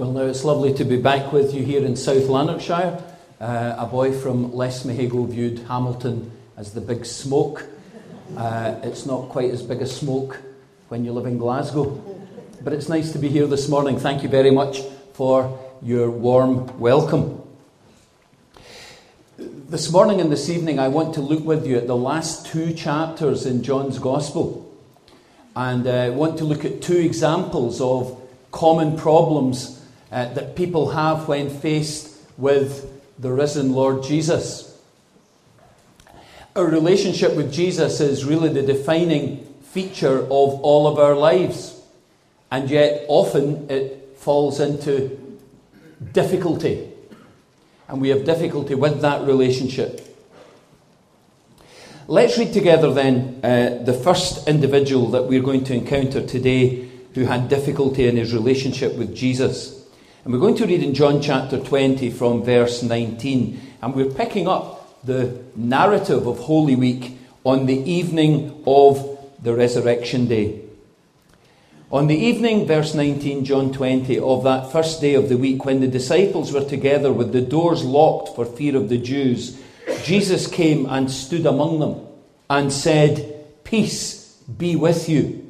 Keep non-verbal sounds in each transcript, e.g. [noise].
Well, now it's lovely to be back with you here in South Lanarkshire. Uh, a boy from Lesmahagow viewed Hamilton as the big smoke. Uh, it's not quite as big a smoke when you live in Glasgow. But it's nice to be here this morning. Thank you very much for your warm welcome. This morning and this evening, I want to look with you at the last two chapters in John's Gospel. And I uh, want to look at two examples of common problems uh, that people have when faced with the risen Lord Jesus. Our relationship with Jesus is really the defining feature of all of our lives, and yet often it falls into difficulty, and we have difficulty with that relationship. Let's read together then uh, the first individual that we're going to encounter today who had difficulty in his relationship with Jesus. And we're going to read in John chapter 20 from verse 19. And we're picking up the narrative of Holy Week on the evening of the resurrection day. On the evening, verse 19, John 20, of that first day of the week, when the disciples were together with the doors locked for fear of the Jews, Jesus came and stood among them and said, Peace be with you.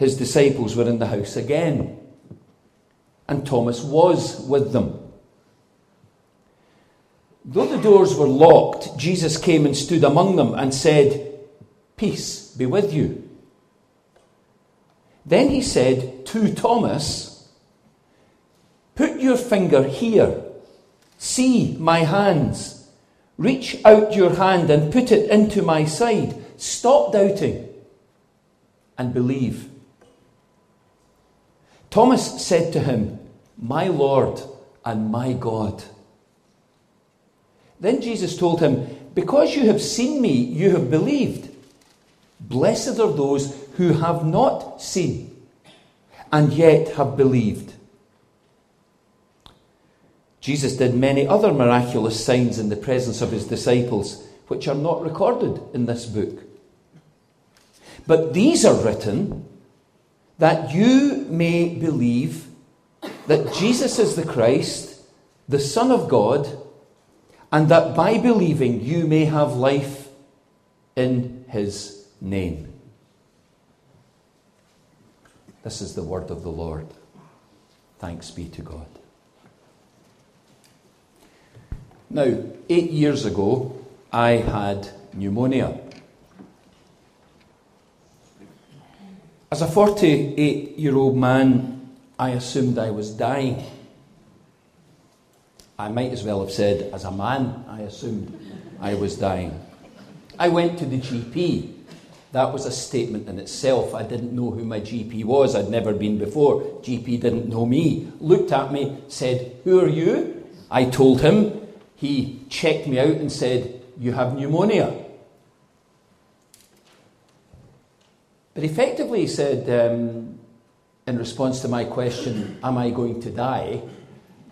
his disciples were in the house again. And Thomas was with them. Though the doors were locked, Jesus came and stood among them and said, Peace be with you. Then he said to Thomas, Put your finger here. See my hands. Reach out your hand and put it into my side. Stop doubting and believe. Thomas said to him, My Lord and my God. Then Jesus told him, Because you have seen me, you have believed. Blessed are those who have not seen and yet have believed. Jesus did many other miraculous signs in the presence of his disciples, which are not recorded in this book. But these are written that you may believe that Jesus is the Christ, the Son of God, and that by believing you may have life in his name. This is the word of the Lord. Thanks be to God. Now, eight years ago, I had pneumonia. As a 48 year old man, I assumed I was dying. I might as well have said, as a man, I assumed I was dying. I went to the GP. That was a statement in itself. I didn't know who my GP was. I'd never been before. GP didn't know me. Looked at me, said, Who are you? I told him. He checked me out and said, You have pneumonia. But effectively, he said, um, in response to my question, Am I going to die?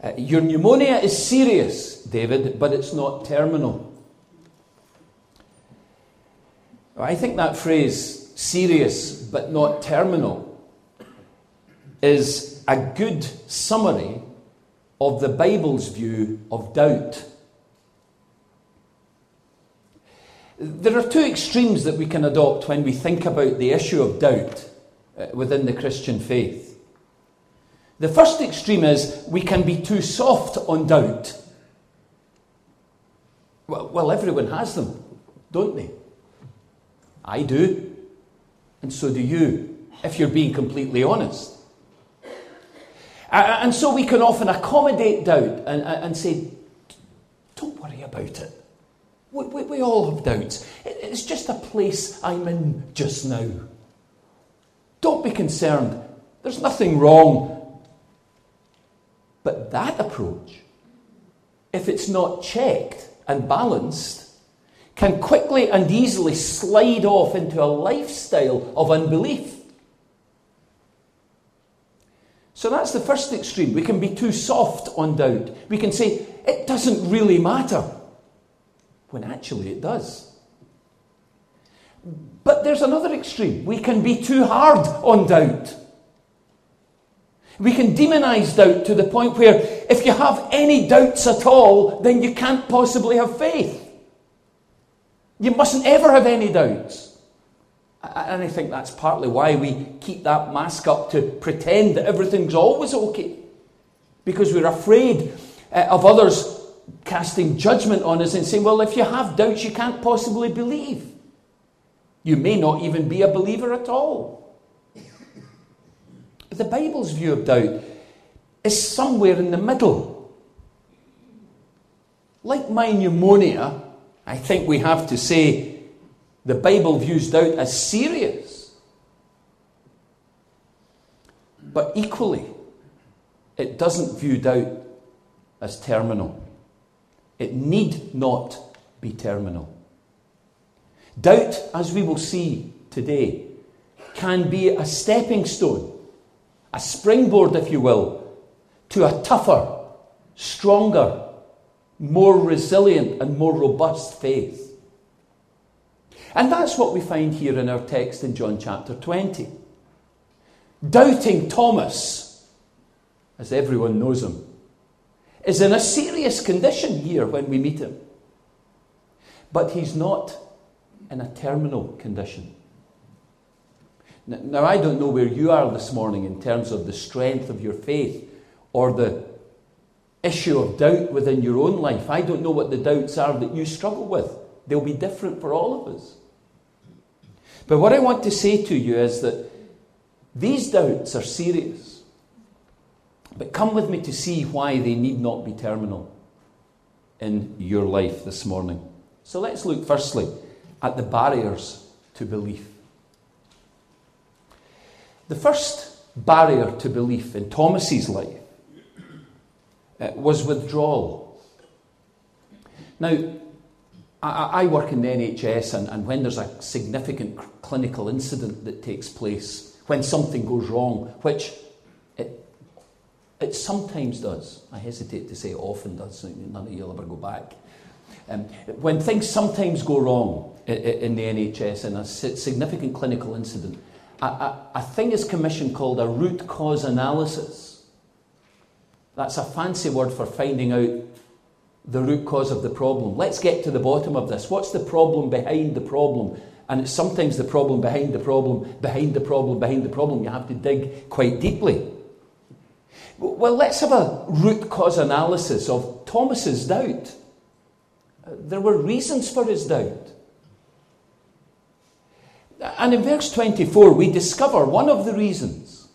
Uh, your pneumonia is serious, David, but it's not terminal. I think that phrase, serious but not terminal, is a good summary of the Bible's view of doubt. There are two extremes that we can adopt when we think about the issue of doubt uh, within the Christian faith. The first extreme is we can be too soft on doubt. Well, everyone has them, don't they? I do, and so do you, if you're being completely honest. And so we can often accommodate doubt and, and say, don't worry about it. We, we, we, all have doubts. It's just a place I'm in just now. Don't be concerned. There's nothing wrong. But that approach, if it's not checked and balanced, can quickly and easily slide off into a lifestyle of unbelief. So that's the first extreme. We can be too soft on doubt. We can say, it doesn't really matter, when actually it does. But there's another extreme. We can be too hard on doubt. We can demonize doubt to the point where if you have any doubts at all, then you can't possibly have faith. You mustn't ever have any doubts. And I think that's partly why we keep that mask up to pretend that everything's always okay. Because we're afraid uh, of others casting judgment on us and saying, well, if you have doubts, you can't possibly believe. You may not even be a believer at all. But the Bible's view of doubt is somewhere in the middle. Like my pneumonia, I think we have to say the Bible views doubt as serious. But equally, it doesn't view doubt as terminal. It need not be terminal. Doubt, as we will see today, can be a stepping stone, a springboard, if you will, to a tougher, stronger, more resilient, and more robust faith. And that's what we find here in our text in John chapter 20. Doubting Thomas, as everyone knows him, is in a serious condition here when we meet him. But he's not in a terminal condition. Now, I don't know where you are this morning in terms of the strength of your faith or the issue of doubt within your own life. I don't know what the doubts are that you struggle with. They'll be different for all of us. But what I want to say to you is that these doubts are serious. But come with me to see why they need not be terminal in your life this morning. So let's look firstly at the barriers to belief. The first barrier to belief in Thomas's life uh, was withdrawal. Now, I, I work in the NHS, and, and when there's a significant clinical incident that takes place, when something goes wrong, which it sometimes does, I hesitate to say often does, none of you will ever go back. Um, when things sometimes go wrong in, in the NHS in a significant clinical incident, a, a, a thing is commissioned called a root cause analysis. That's a fancy word for finding out the root cause of the problem. Let's get to the bottom of this. What's the problem behind the problem? And it's sometimes the problem behind the problem, behind the problem, behind the problem. You have to dig quite deeply. Well, let's have a root cause analysis of Thomas's doubt. Uh, there were reasons for his doubt. And in verse 24, we discover one of the reasons.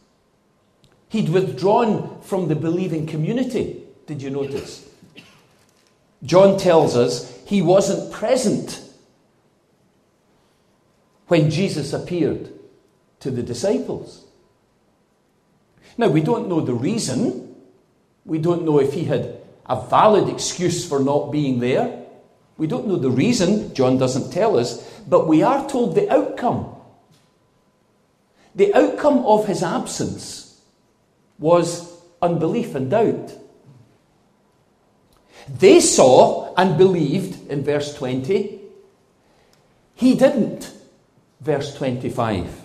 He'd withdrawn from the believing community. Did you notice? John tells us he wasn't present when Jesus appeared to the disciples. Now, we don't know the reason. We don't know if he had a valid excuse for not being there. We don't know the reason. John doesn't tell us. But we are told the outcome. The outcome of his absence was unbelief and doubt. They saw and believed in verse 20. He didn't, verse 25.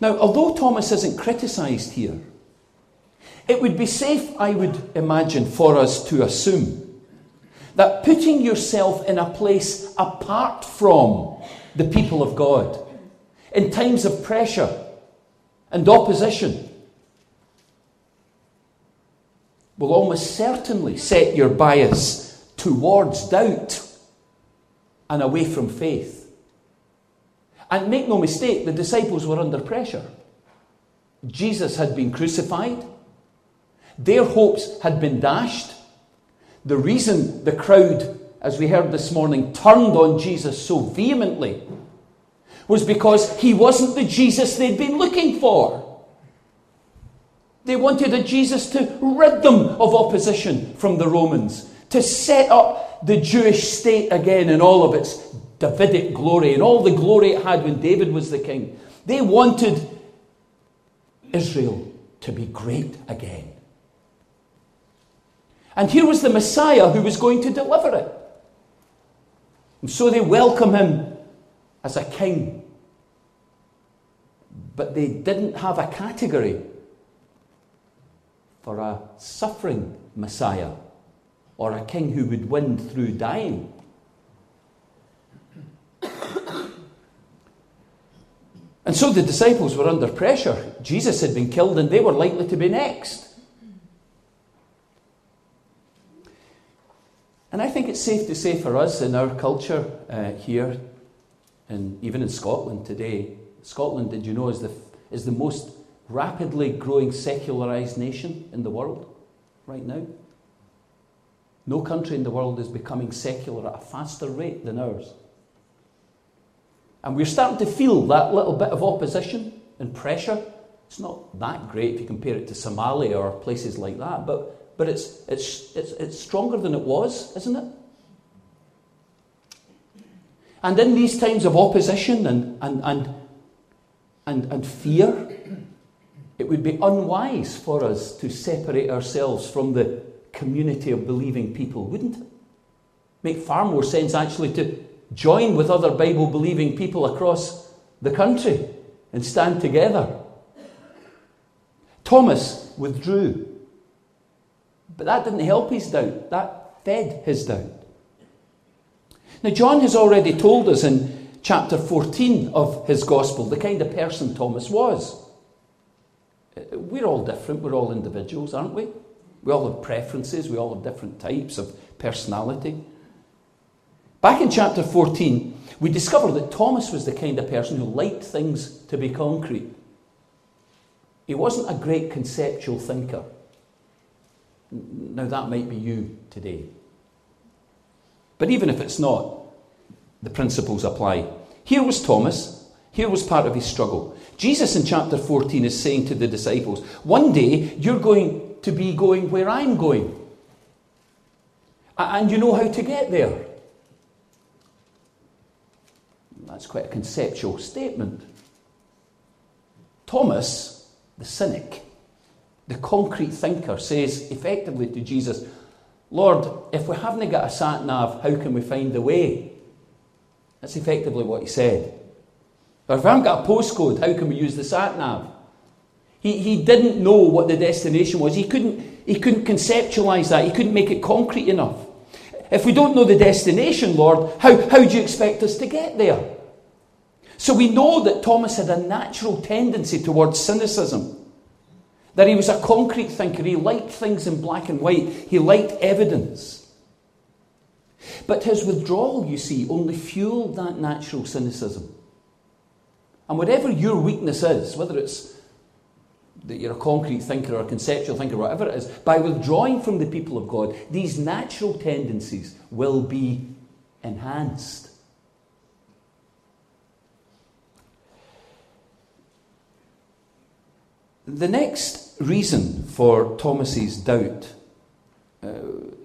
Now, although Thomas isn't criticised here, it would be safe, I would imagine, for us to assume that putting yourself in a place apart from the people of God in times of pressure and opposition will almost certainly set your bias towards doubt and away from faith. And make no mistake, the disciples were under pressure. Jesus had been crucified, their hopes had been dashed. The reason the crowd, as we heard this morning, turned on Jesus so vehemently was because he wasn't the Jesus they'd been looking for. They wanted a Jesus to rid them of opposition from the Romans, to set up the Jewish state again in all of its Davidic glory and all the glory it had when David was the king. They wanted Israel to be great again. And here was the Messiah who was going to deliver it. And so they welcome him as a king. But they didn't have a category for a suffering Messiah or a king who would win through dying. And so the disciples were under pressure. Jesus had been killed and they were likely to be next. And I think it's safe to say for us in our culture uh, here, and even in Scotland today, Scotland, did you know, is the, is the most rapidly growing secularized nation in the world right now? No country in the world is becoming secular at a faster rate than ours. And we're starting to feel that little bit of opposition and pressure. It's not that great if you compare it to Somalia or places like that, but, but it's, it's, it's, it's stronger than it was, isn't it? And in these times of opposition and, and, and, and, and fear, it would be unwise for us to separate ourselves from the community of believing people, wouldn't it? Make far more sense actually to join with other Bible believing people across the country and stand together. Thomas withdrew. But that didn't help his doubt, that fed his doubt. Now, John has already told us in chapter 14 of his gospel the kind of person Thomas was. We're all different, we're all individuals, aren't we? We all have preferences, we all have different types of personality. Back in chapter 14, we discover that Thomas was the kind of person who liked things to be concrete. He wasn't a great conceptual thinker. Now, that might be you today. But even if it's not, the principles apply. Here was Thomas. Here was part of his struggle. Jesus in chapter 14 is saying to the disciples, One day you're going to be going where I'm going. And you know how to get there. That's quite a conceptual statement. Thomas, the cynic, the concrete thinker, says effectively to Jesus, Lord, if we haven't got a sat nav, how can we find the way? That's effectively what he said. Or if I haven't got a postcode, how can we use the sat nav? He, he didn't know what the destination was. He couldn't, he couldn't conceptualize that. He couldn't make it concrete enough. If we don't know the destination, Lord, how, how do you expect us to get there? So we know that Thomas had a natural tendency towards cynicism. That he was a concrete thinker. He liked things in black and white. He liked evidence. But his withdrawal, you see, only fueled that natural cynicism. And whatever your weakness is, whether it's that you're a concrete thinker or a conceptual thinker, whatever it is, by withdrawing from the people of God, these natural tendencies will be enhanced. The next reason for Thomas's doubt uh,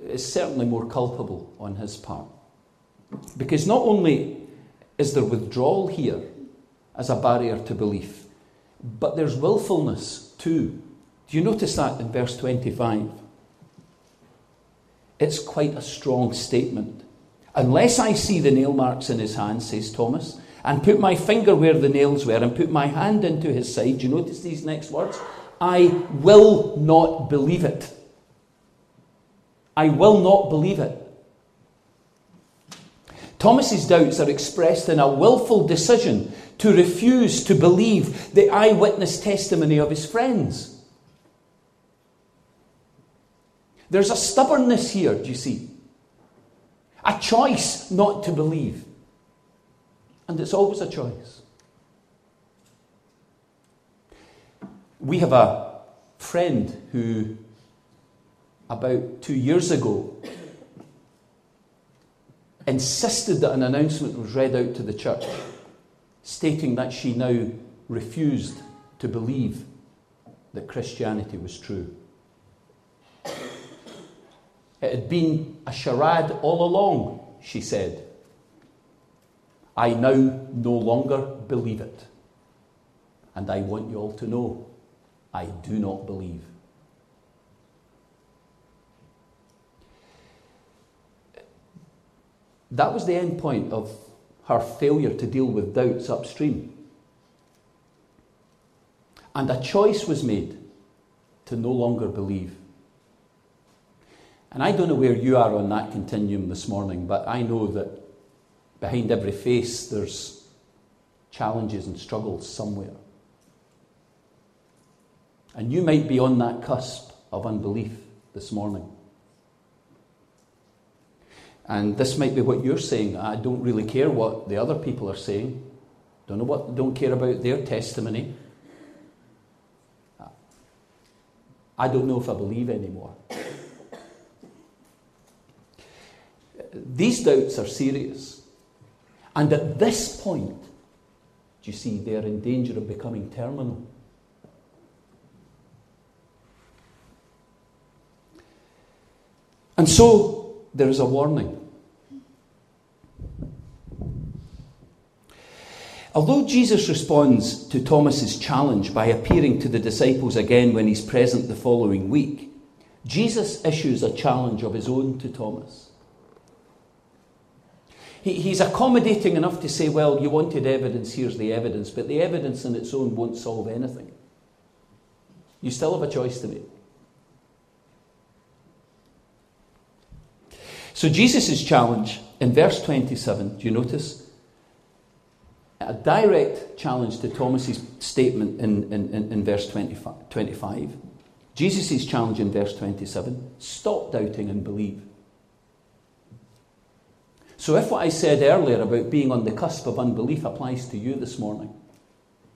is certainly more culpable on his part. Because not only is there withdrawal here as a barrier to belief, but there's willfulness too. Do you notice that in verse 25? It's quite a strong statement. Unless I see the nail marks in his hands, says Thomas, and put my finger where the nails were and put my hand into his side. You notice these next words? I will not believe it. I will not believe it. Thomas's doubts are expressed in a willful decision to refuse to believe the eyewitness testimony of his friends. There's a stubbornness here, do you see? A choice not to believe. And it's always a choice. We have a friend who, about two years ago, insisted that an announcement was read out to the church stating that she now refused to believe that Christianity was true. It had been a charade all along, she said. I now no longer believe it. And I want you all to know I do not believe. That was the end point of her failure to deal with doubts upstream. And a choice was made to no longer believe. And I don't know where you are on that continuum this morning, but I know that behind every face there's challenges and struggles somewhere. And you might be on that cusp of unbelief this morning. And this might be what you're saying. I don't really care what the other people are saying. Don't know what don't care about their testimony. I don't know if I believe anymore. These doubts are serious. And at this point, do you see, they are in danger of becoming terminal. And so there is a warning. Although Jesus responds to Thomas's challenge by appearing to the disciples again when he's present the following week, Jesus issues a challenge of his own to Thomas. He, he's accommodating enough to say, Well, you wanted evidence, here's the evidence, but the evidence in its own won't solve anything. You still have a choice to make. So, Jesus' challenge in verse 27, do you notice? a direct challenge to Thomas's statement in, in, in, in verse 25, 25. Jesus' challenge in verse 27 stop doubting and believe. So, if what I said earlier about being on the cusp of unbelief applies to you this morning,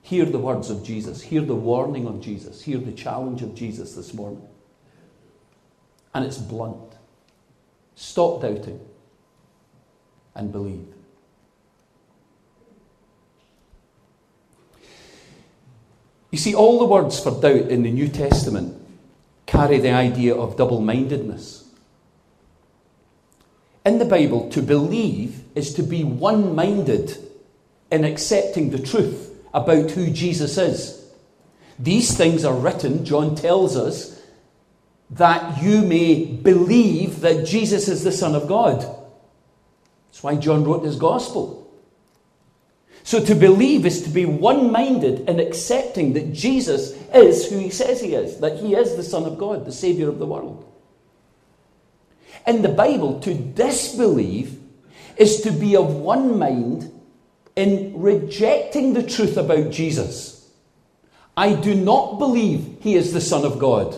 hear the words of Jesus, hear the warning of Jesus, hear the challenge of Jesus this morning. And it's blunt. Stop doubting and believe. You see, all the words for doubt in the New Testament carry the idea of double mindedness. In the Bible, to believe is to be one minded in accepting the truth about who Jesus is. These things are written, John tells us, that you may believe that Jesus is the Son of God. That's why John wrote his gospel. So to believe is to be one minded in accepting that Jesus is who he says he is, that he is the Son of God, the Saviour of the world. In the Bible, to disbelieve is to be of one mind in rejecting the truth about Jesus. I do not believe he is the Son of God.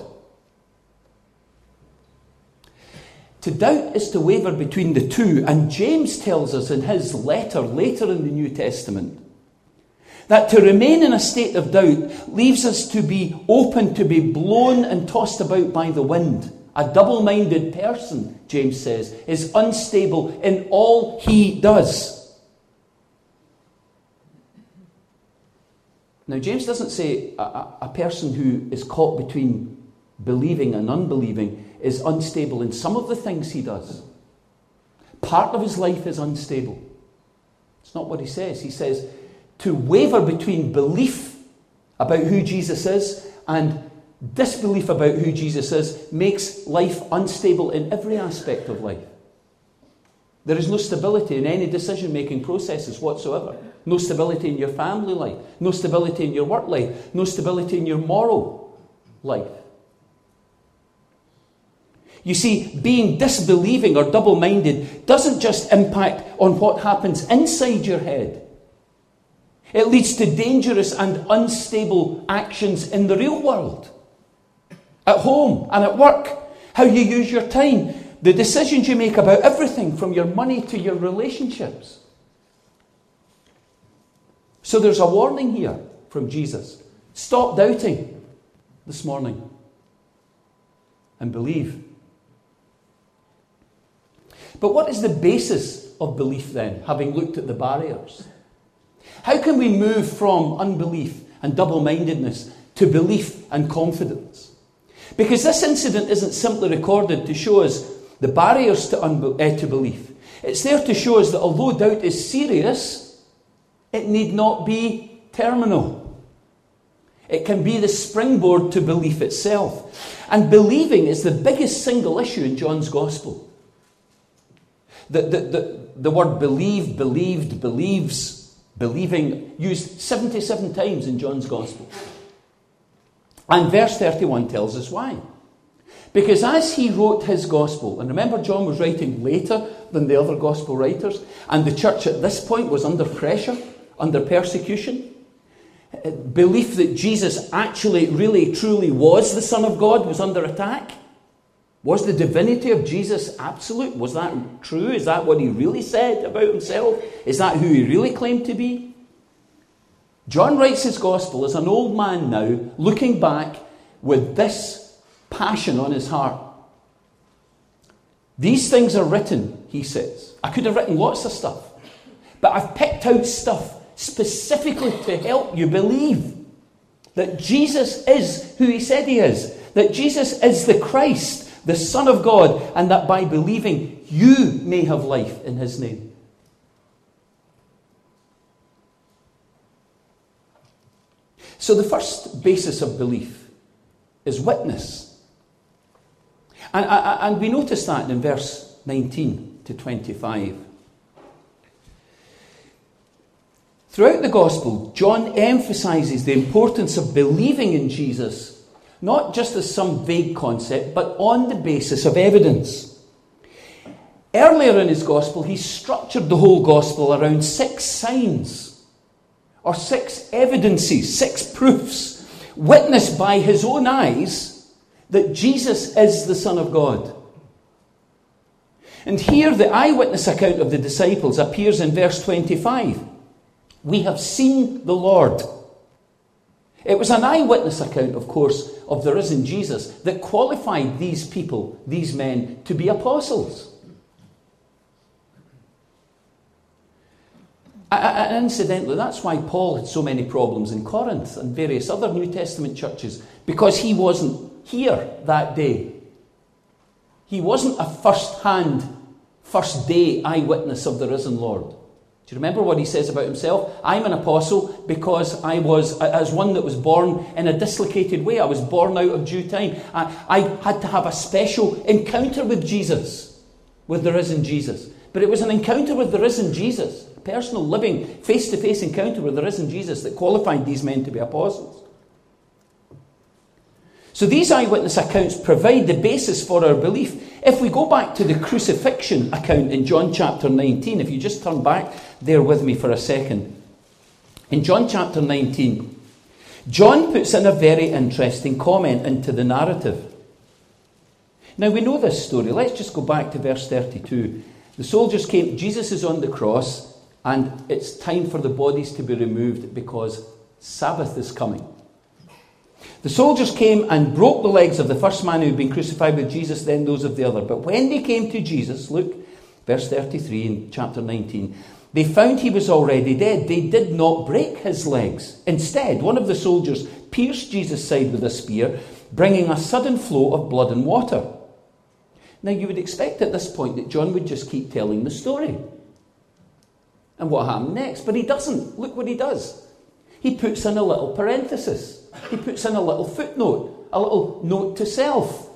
To doubt is to waver between the two, and James tells us in his letter later in the New Testament that to remain in a state of doubt leaves us to be open to be blown and tossed about by the wind. A double minded person, James says, is unstable in all he does. Now, James doesn't say a, a, person who is caught between believing and unbelieving is unstable in some of the things he does. Part of his life is unstable. It's not what he says. He says to waver between belief about who Jesus is and disbelief about who Jesus is makes life unstable in every aspect of life. There is no stability in any decision making processes whatsoever. No stability in your family life, no stability in your work life, no stability in your moral life. You see, being disbelieving or double minded doesn't just impact on what happens inside your head, it leads to dangerous and unstable actions in the real world, at home and at work. how you use your time, the decisions you make about everything from your money to your relationships. So there's a warning here from Jesus. Stop doubting this morning and believe. But what is the basis of belief then, having looked at the barriers? How can we move from unbelief and double mindedness to belief and confidence? Because this incident isn't simply recorded to show us the barriers to, unbe- uh, to belief. It's there to show us that although doubt is serious, it need not be terminal. It can be the springboard to belief itself. And believing is the biggest single issue in John's Gospel. The, the, the, the word believe, believed, believes, believing, used 77 times in John's Gospel. And verse 31 tells us why. Because as he wrote his gospel, and remember, John was writing later than the other gospel writers, and the church at this point was under pressure, under persecution. Belief that Jesus actually, really, truly was the Son of God was under attack. Was the divinity of Jesus absolute? Was that true? Is that what he really said about himself? Is that who he really claimed to be? John writes his gospel as an old man now, looking back with this passion on his heart. These things are written, he says. I could have written lots of stuff, but I've picked out stuff specifically to help you believe that Jesus is who he said he is, that Jesus is the Christ, the Son of God, and that by believing you may have life in his name. So, the first basis of belief is witness. And, and we notice that in verse 19 to 25. Throughout the Gospel, John emphasizes the importance of believing in Jesus, not just as some vague concept, but on the basis of evidence. Earlier in his Gospel, he structured the whole Gospel around six signs or six evidences, six proofs, witnessed by his own eyes that Jesus is the Son of God. And here the eyewitness account of the disciples appears in verse 25. We have seen the Lord. It was an eyewitness account, of course, of the risen Jesus that qualified these people, these men, to be apostles. And incidentally, that's why Paul had so many problems in Corinth and various other New Testament churches, because he wasn't here that day. He wasn't a first hand, first day eyewitness of the risen Lord. Do you remember what he says about himself? I'm an apostle because I was, as one that was born in a dislocated way. I was born out of due time. I, I had to have a special encounter with Jesus, with the risen Jesus. But it was an encounter with the risen Jesus personal, living, face to face encounter with the risen Jesus that qualified these men to be apostles. So these eyewitness accounts provide the basis for our belief. If we go back to the crucifixion account in John chapter 19, if you just turn back there with me for a second. In John chapter 19, John puts in a very interesting comment into the narrative. Now we know this story. Let's just go back to verse 32. The soldiers came, Jesus is on the cross, and it's time for the bodies to be removed because Sabbath is coming. The soldiers came and broke the legs of the first man who had been crucified with Jesus, then those of the other. But when they came to Jesus, look, verse 33 in chapter 19, they found he was already dead. They did not break his legs. Instead, one of the soldiers pierced Jesus' side with a spear, bringing a sudden flow of blood and water. Now, you would expect at this point that John would just keep telling the story and what happened next. But he doesn't. Look what he does. He puts in a little parenthesis, he puts in a little footnote, a little note to self.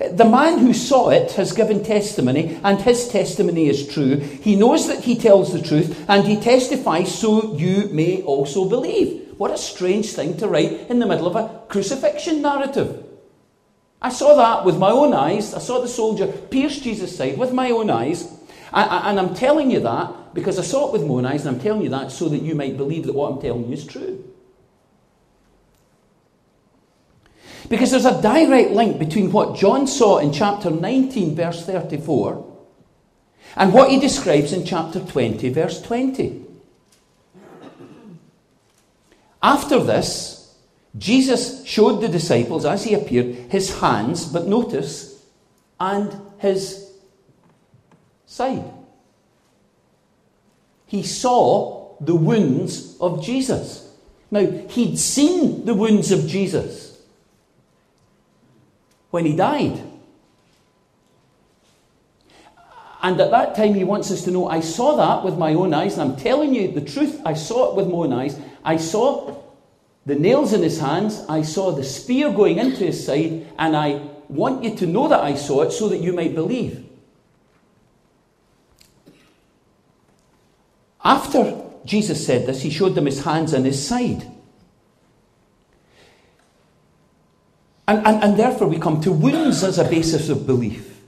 The man who saw it has given testimony, and his testimony is true. He knows that he tells the truth, and he testifies so you may also believe. What a strange thing to write in the middle of a crucifixion narrative. I saw that with my own eyes. I saw the soldier pierce Jesus' side with my own eyes. And I'm telling you that because I saw it with my own eyes, and I'm telling you that so that you might believe that what I'm telling you is true. Because there's a direct link between what John saw in chapter 19, verse 34, and what he describes in chapter 20, verse 20. After this, Jesus showed the disciples, as he appeared, his hands, but notice, and his side. He saw the wounds of Jesus. Now, he'd seen the wounds of Jesus when he died. And at that time, he wants us to know I saw that with my own eyes, and I'm telling you the truth. I saw it with my own eyes. I saw the nails in his hands, I saw the spear going into his side, and I want you to know that I saw it so that you might believe. After Jesus said this, he showed them his hands and his side. And, and, and therefore, we come to wounds as a basis of belief.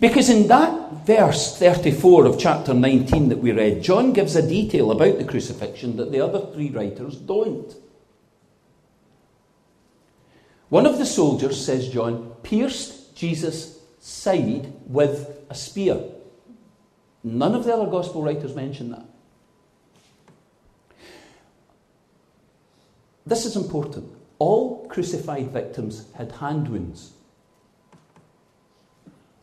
Because in that verse 34 of chapter 19 that we read, John gives a detail about the crucifixion that the other three writers don't. One of the soldiers, says John, pierced Jesus' side with a spear. None of the other gospel writers mention that. This is important. All crucified victims had hand wounds.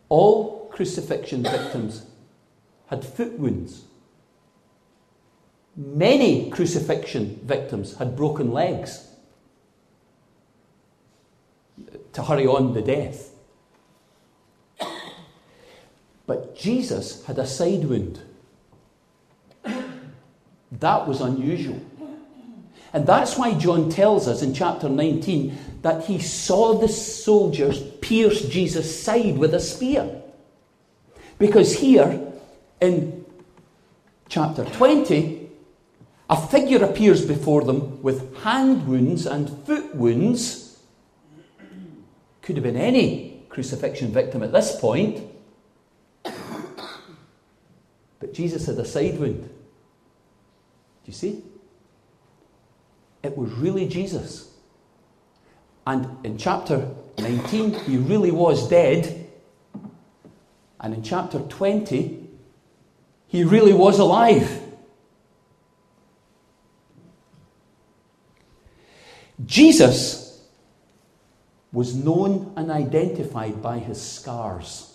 All crucifixion victims had foot wounds. Many crucifixion victims had broken legs to hurry on the death. But Jesus had a side wound. That was unusual. And that's why John tells us in chapter 19 that he saw the soldiers pierce Jesus' side with a spear. Because here in chapter 20, a figure appears before them with hand wounds and foot wounds. Could have been any crucifixion victim at this point. But Jesus had a side wound. Do you see? It was really Jesus. And in chapter 19, he really was dead. And in chapter 20, he really was alive. Jesus was known and identified by his scars.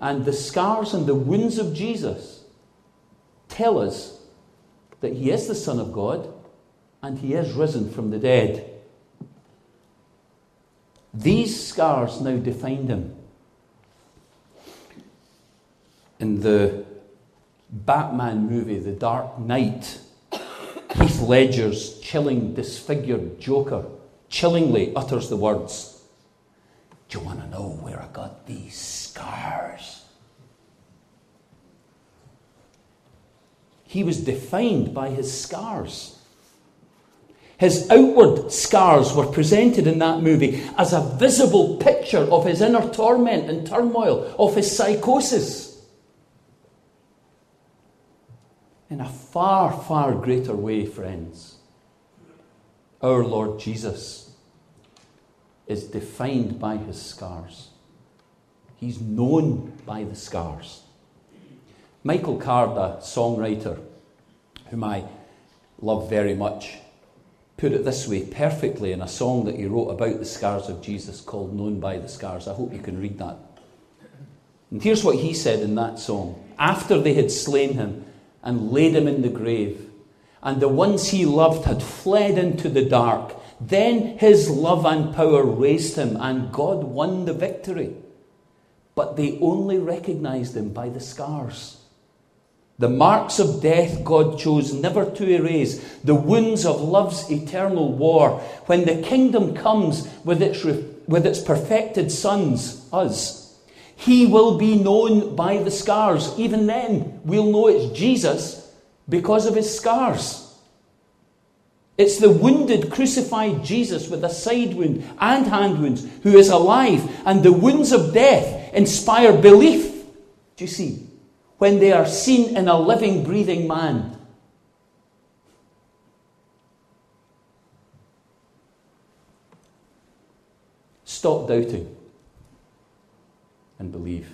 And the scars and the wounds of Jesus tell us that he is the Son of God and he is risen from the dead. These scars now define him. In the Batman movie, The Dark Knight, Heath Ledger's chilling, disfigured Joker chillingly utters the words Do you want to know where I got these scars? He was defined by his scars. His outward scars were presented in that movie as a visible picture of his inner torment and turmoil, of his psychosis. In a far, far greater way, friends, our Lord Jesus is defined by his scars. He's known by the scars. Michael Card, a songwriter whom I love very much, put it this way perfectly in a song that he wrote about the scars of Jesus called Known by the Scars. I hope you can read that. And here's what he said in that song After they had slain him and laid him in the grave, and the ones he loved had fled into the dark, then his love and power raised him, and God won the victory. But they only recognized him by the scars. The marks of death God chose never to erase, the wounds of love's eternal war. When the kingdom comes with its, with its perfected sons, us, he will be known by the scars. Even then, we'll know it's Jesus because of his scars. It's the wounded, crucified Jesus with a side wound and hand wounds who is alive, and the wounds of death inspire belief. Do you see? When they are seen in a living, breathing man. Stop doubting and believe.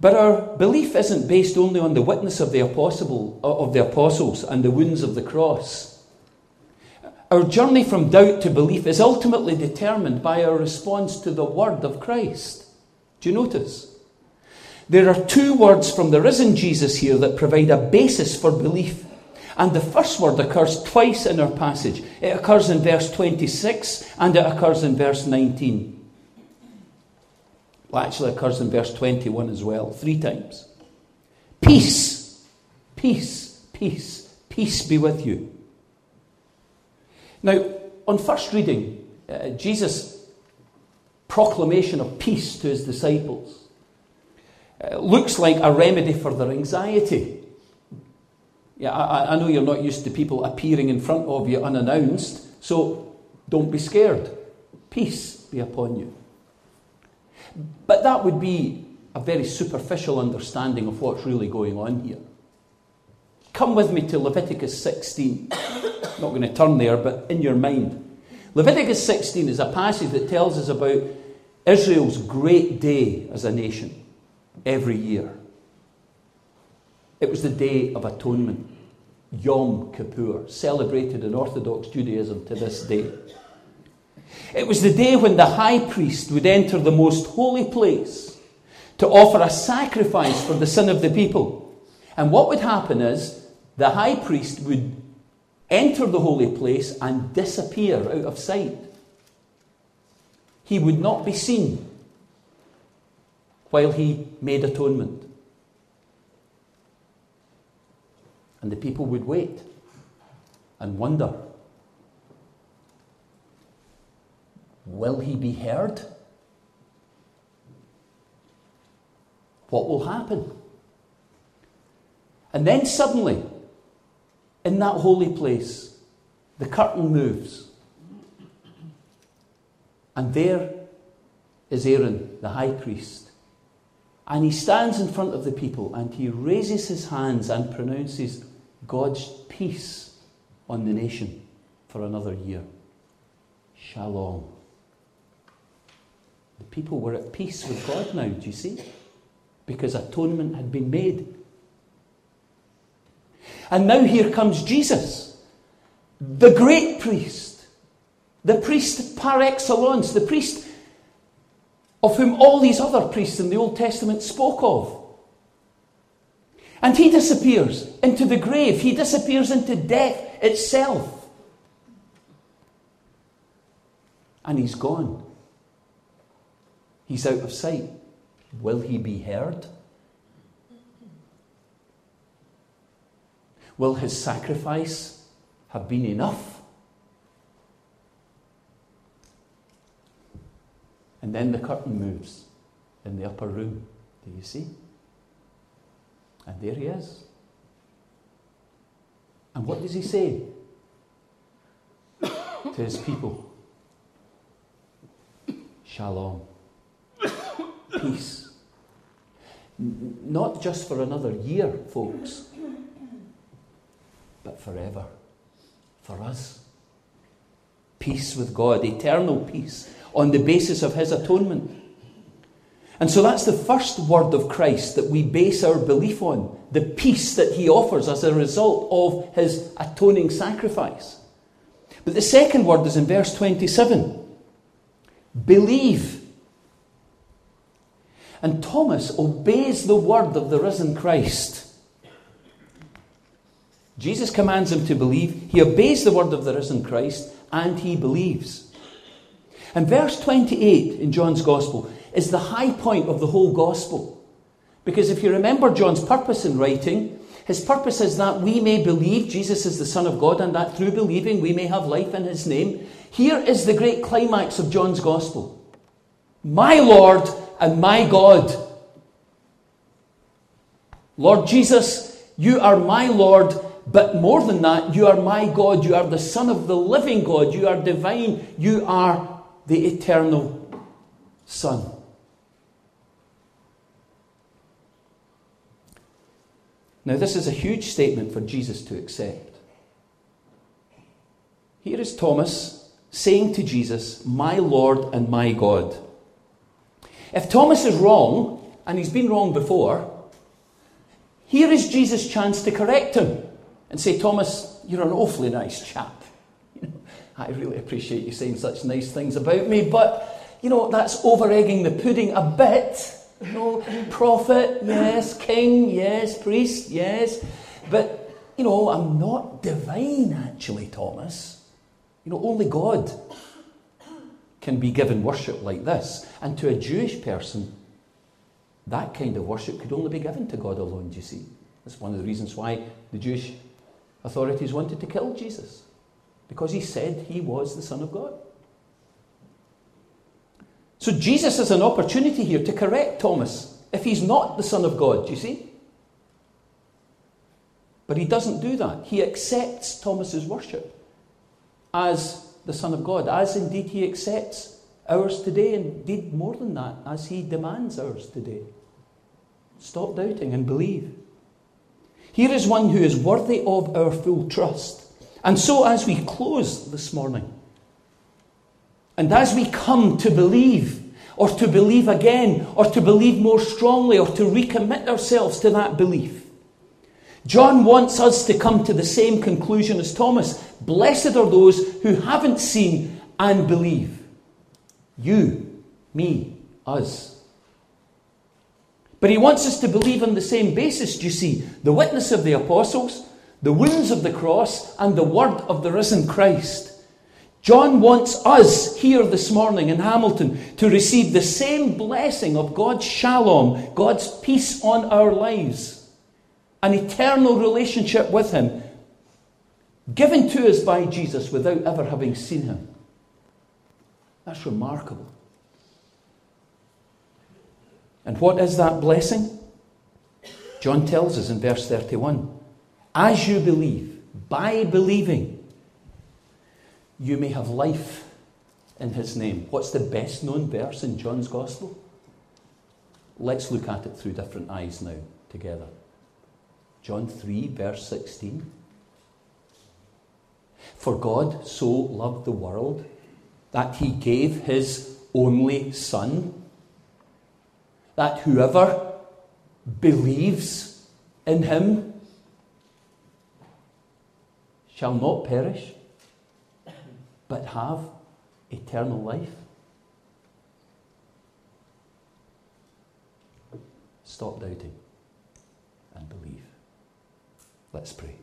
But our belief isn't based only on the witness of the, apostle, uh, of the apostles and the wounds of the cross. Our journey from doubt to belief is ultimately determined by our response to the word of Christ. Do you notice? There are two words from the risen Jesus here that provide a basis for belief. And the first word occurs twice in our passage. It occurs in verse 26 and it occurs in verse 19. Well, actually occurs in verse 21 as well, three times. Peace, peace, peace, peace be with you. Now, on first reading, uh, Jesus' proclamation of peace to his disciples uh, looks like a remedy for their anxiety. Yeah, I, I know you're not used to people appearing in front of you unannounced, so don't be scared. Peace be upon you. But that would be a very superficial understanding of what's really going on here. Come with me to Leviticus 16. I'm [coughs] not going to turn there, but in your mind. Leviticus 16 is a passage that tells us about Israel's great day as a nation every year. It was the Day of Atonement, Yom Kippur, celebrated in Orthodox Judaism to this day. It was the day when the high priest would enter the most holy place to offer a sacrifice for the sin of the people. And what would happen is the high priest would enter the holy place and disappear out of sight. He would not be seen while he made atonement. And the people would wait and wonder Will he be heard? What will happen? And then suddenly, in that holy place, the curtain moves. And there is Aaron, the high priest. And he stands in front of the people and he raises his hands and pronounces God's peace on the nation for another year. Shalom. The people were at peace with God now, do you see? Because atonement had been made. And now here comes Jesus, the great priest, the priest par excellence, the priest of whom all these other priests in the Old Testament spoke of. And he disappears into the grave, he disappears into death itself. And he's gone. He's out of sight. Will he be heard? Will his sacrifice have been enough? And then the curtain moves in the upper room. Do you see? And there he is. And what does he say [coughs] to his people? [coughs] Shalom peace. Not just for another year, folks, but forever. For us. Peace with God, eternal peace, on the basis of His atonement. And so that's the first word of Christ that we base our belief on the peace that He offers as a result of His atoning sacrifice. But the second word is in verse 27 believe and Thomas obeys the word of the risen Christ. Jesus commands him to believe. He obeys the word of the risen Christ and he believes. And verse 28 in John's Gospel is the high point of the whole Gospel. Because if you remember John's purpose in writing, his purpose is that we may believe Jesus is the Son of God and that through believing we may have life in his name. Here is the great climax of John's Gospel My Lord and my God. Lord Jesus, you are my Lord, but more than that, you are my God. You are the Son of the living God. You are divine. You are the eternal Son. Now, this is a huge statement for Jesus to accept. Here is Thomas saying to Jesus, My Lord and my God. If Thomas is wrong, and he's been wrong before, here is Jesus' chance to correct him and say, Thomas, you're an awfully nice chap. [laughs] I really appreciate you saying such nice things about me, but, you know, that's over egging the pudding a bit. Know, prophet, yes, king, yes, priest, yes. But, you know, I'm not divine, actually, Thomas. You know, only God can be given worship like this. And to a Jewish person, that kind of worship could only be given to God alone, do you see? That's one of the reasons why the Jewish authorities wanted to kill Jesus, because he said he was the Son of God. So Jesus has an opportunity here to correct Thomas if he's not the Son of God, do you see? But he doesn't do that. He accepts Thomas's worship as the Son of God, as indeed he accepts ours today, and indeed more than that, as he demands ours today. Stop doubting and believe. Here is one who is worthy of our full trust. And so, as we close this morning, and as we come to believe, or to believe again, or to believe more strongly, or to recommit ourselves to that belief, John wants us to come to the same conclusion as Thomas. Blessed are those who haven't seen and believe. You, me, us. But he wants us to believe on the same basis, do you see? The witness of the apostles, the wounds of the cross, and the word of the risen Christ. John wants us here this morning in Hamilton to receive the same blessing of God's shalom, God's peace on our lives, an eternal relationship with Him, given to us by Jesus without ever having seen Him. That's remarkable. And what is that blessing? John tells us in verse 31 As you believe, by believing, you may have life in his name. What's the best known verse in John's Gospel? Let's look at it through different eyes now together. John 3, verse 16. For God so loved the world that he gave his only Son that whoever believes in him shall not perish, but have eternal life. Stop doubting and believe. Let's pray.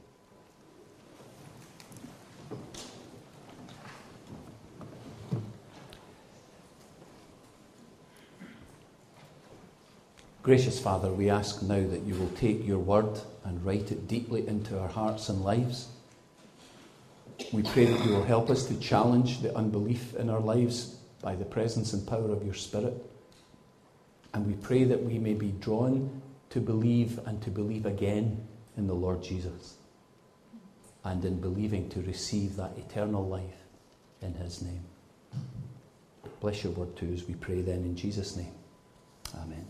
Gracious Father, we ask now that you will take your word and write it deeply into our hearts and lives. We pray that you will help us to challenge the unbelief in our lives by the presence and power of your Spirit. And we pray that we may be drawn to believe and to believe again in the Lord Jesus. And in believing to receive that eternal life in his name. Bless your word to us, we pray then in Jesus' name. Amen.